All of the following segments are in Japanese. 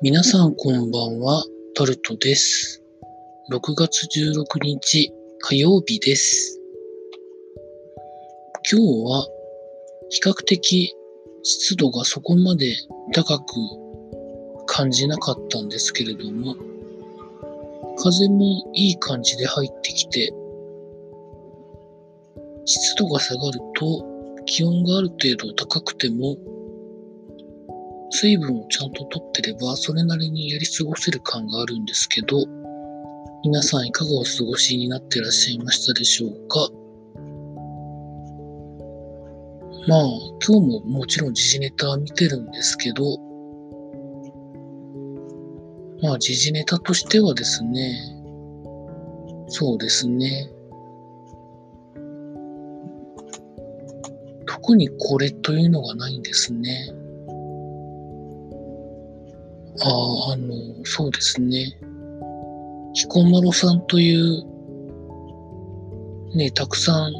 皆さんこんばんは、タルトです。6月16日火曜日です。今日は比較的湿度がそこまで高く感じなかったんですけれども、風もいい感じで入ってきて、湿度が下がると気温がある程度高くても水分をちゃんと取ってれば、それなりにやり過ごせる感があるんですけど、皆さんいかがお過ごしになってらっしゃいましたでしょうか？まあ、今日ももちろん時事ネタは見てるんですけど、まあ、時事ネタとしてはですね、そうですね。特にこれというのがないんですね。ああ、あの、そうですね。彦摩呂さんという、ね、たくさん、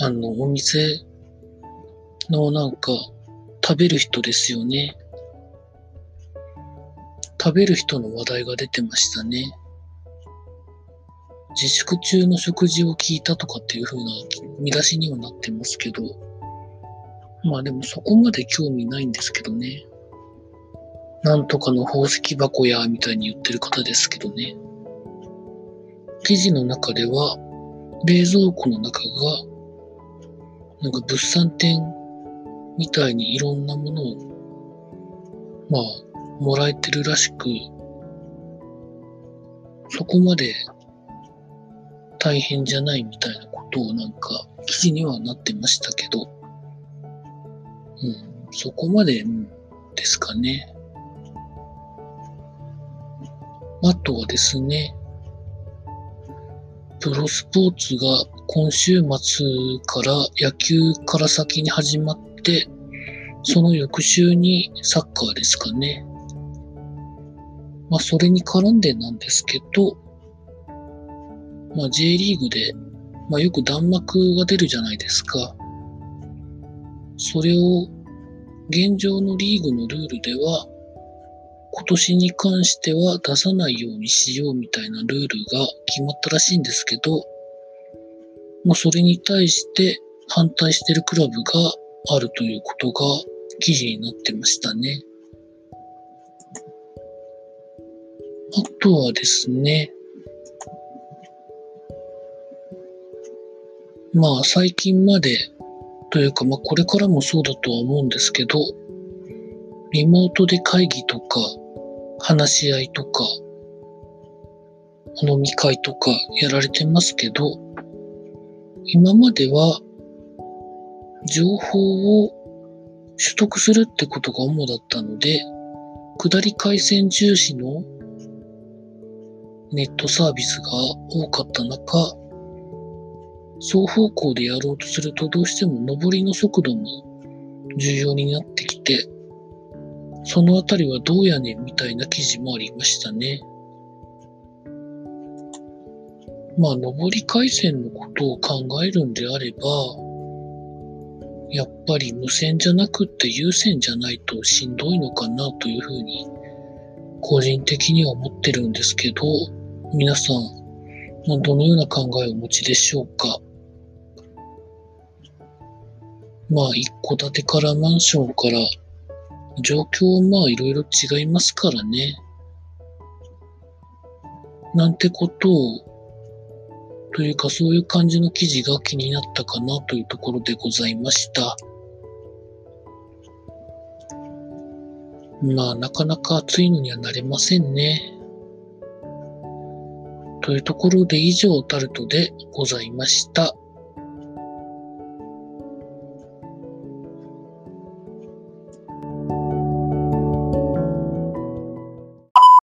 あの、お店のなんか、食べる人ですよね。食べる人の話題が出てましたね。自粛中の食事を聞いたとかっていう風な見出しにはなってますけど、まあでもそこまで興味ないんですけどね。なんとかの宝石箱や、みたいに言ってる方ですけどね。記事の中では、冷蔵庫の中が、なんか物産展みたいにいろんなものを、まあ、もらえてるらしく、そこまで大変じゃないみたいなことをなんか記事にはなってましたけど、うん、そこまで、ですかね。あとはですね、プロスポーツが今週末から野球から先に始まって、その翌週にサッカーですかね。まあそれに絡んでなんですけど、まあ J リーグで、まあよく弾幕が出るじゃないですか。それを現状のリーグのルールでは、今年に関しては出さないようにしようみたいなルールが決まったらしいんですけど、まあそれに対して反対してるクラブがあるということが記事になってましたね。あとはですね、まあ最近までというかまあこれからもそうだとは思うんですけど、リモートで会議とか話し合いとか飲み会とかやられてますけど、今までは情報を取得するってことが主だったので、下り回線重視のネットサービスが多かった中、双方向でやろうとするとどうしても上りの速度も重要になってきて、そのあたりはどうやねんみたいな記事もありましたね。まあ、上り回線のことを考えるんであれば、やっぱり無線じゃなくって有線じゃないとしんどいのかなというふうに、個人的には思ってるんですけど、皆さん、どのような考えをお持ちでしょうか？まあ、一戸建てからマンションから、状況はまあいろいろ違いますからね。なんてことを、というかそういう感じの記事が気になったかなというところでございました。まあなかなか暑いのにはなれませんね。というところで以上タルトでございました。